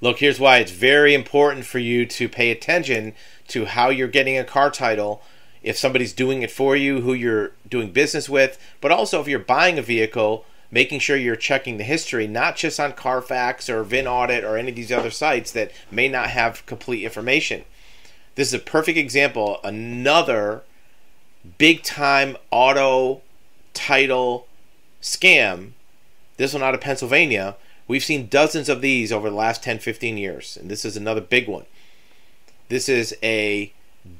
Look, here's why it's very important for you to pay attention to how you're getting a car title, if somebody's doing it for you, who you're doing business with, but also if you're buying a vehicle, making sure you're checking the history, not just on Carfax or VIN Audit or any of these other sites that may not have complete information. This is a perfect example, another big time auto title scam. This one out of Pennsylvania We've seen dozens of these over the last 10, 15 years, and this is another big one. This is a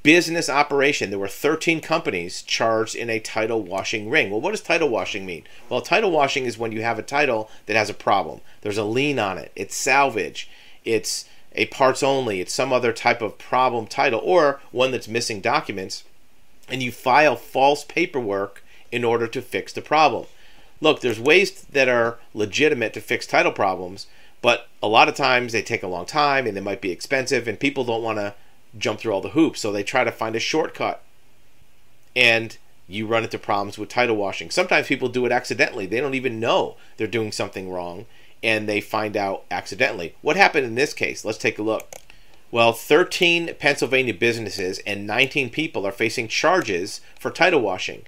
business operation. There were 13 companies charged in a title washing ring. Well, what does title washing mean? Well, title washing is when you have a title that has a problem. There's a lien on it, it's salvage, it's a parts only, it's some other type of problem title, or one that's missing documents, and you file false paperwork in order to fix the problem look, there's ways that are legitimate to fix title problems, but a lot of times they take a long time and they might be expensive, and people don't want to jump through all the hoops, so they try to find a shortcut. And you run into problems with title washing. Sometimes people do it accidentally. They don't even know they're doing something wrong and they find out accidentally. What happened in this case? Let's take a look. Well, 13 Pennsylvania businesses and 19 people are facing charges for title washing.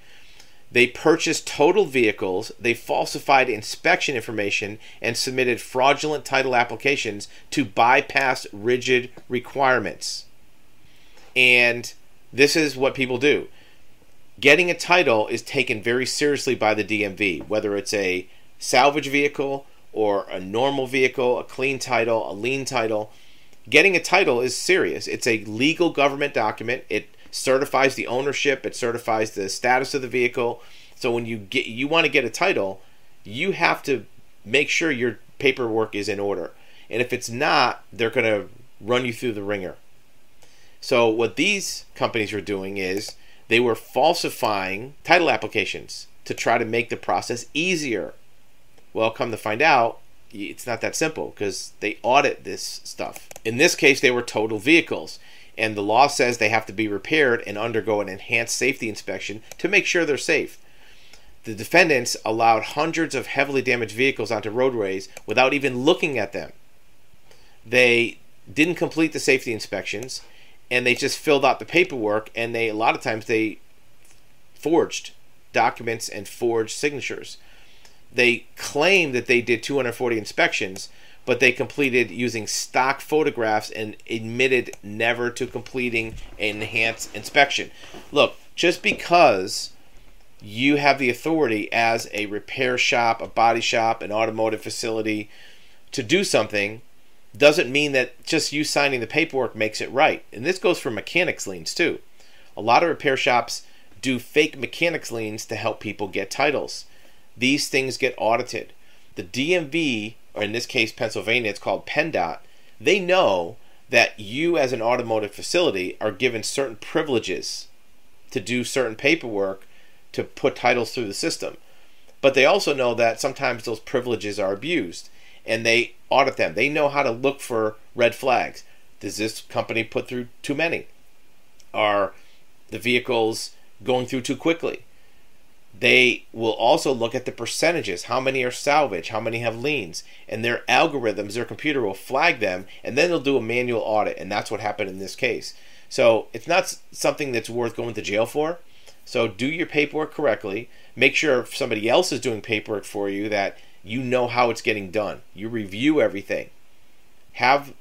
They purchased total vehicles, they falsified inspection information, and submitted fraudulent title applications to bypass rigid requirements. And this is what people do. Getting a title is taken very seriously by the DMV, whether it's a salvage vehicle or a normal vehicle, a clean title, a lien title. Getting a title is serious. It's a legal government document. It certifies the ownership, it certifies the status of the vehicle. So when you get you want to get a title, you have to make sure your paperwork is in order. And if it's not, they're going to run you through the wringer. So what these companies were doing is they were falsifying title applications to try to make the process easier. Well, come to find out, it's not that simple because they audit this stuff. In this case, they were total vehicles and the law says they have to be repaired and undergo an enhanced safety inspection to make sure they're safe. The defendants allowed hundreds of heavily damaged vehicles onto roadways without even looking at them. They didn't complete the safety inspections and they just filled out the paperwork and they a lot of times they forged documents and forged signatures. They claim that they did 240 inspections, but they completed using stock photographs and admitted never to completing an enhanced inspection. Look, just because you have the authority as a repair shop, a body shop, an automotive facility to do something doesn't mean that just you signing the paperwork makes it right. And this goes for mechanics liens too. A lot of repair shops do fake mechanics liens to help people get titles. These things get audited. The DMV or in this case, Pennsylvania, it's called PennDOT, they know that you, as an automotive facility, are given certain privileges to do certain paperwork to put titles through the system. But they also know that sometimes those privileges are abused and they audit them. They know how to look for red flags. Does this company put through too many? Are the vehicles going through too quickly? They will also look at the percentages, how many are salvage, how many have liens, and their algorithms, their computer will flag them, and then they'll do a manual audit, and that's what happened in this case. So it's not something that's worth going to jail for. So do your paperwork correctly. Make sure if somebody else is doing paperwork for you that you know how it's getting done. You review everything. Have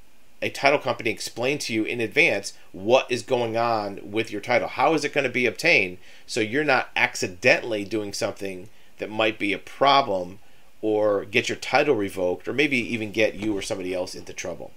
a title company explain to you in advance what is going on with your title. How is it going to be obtained so you're not accidentally doing something that might be a problem or get your title revoked or maybe even get you or somebody else into trouble.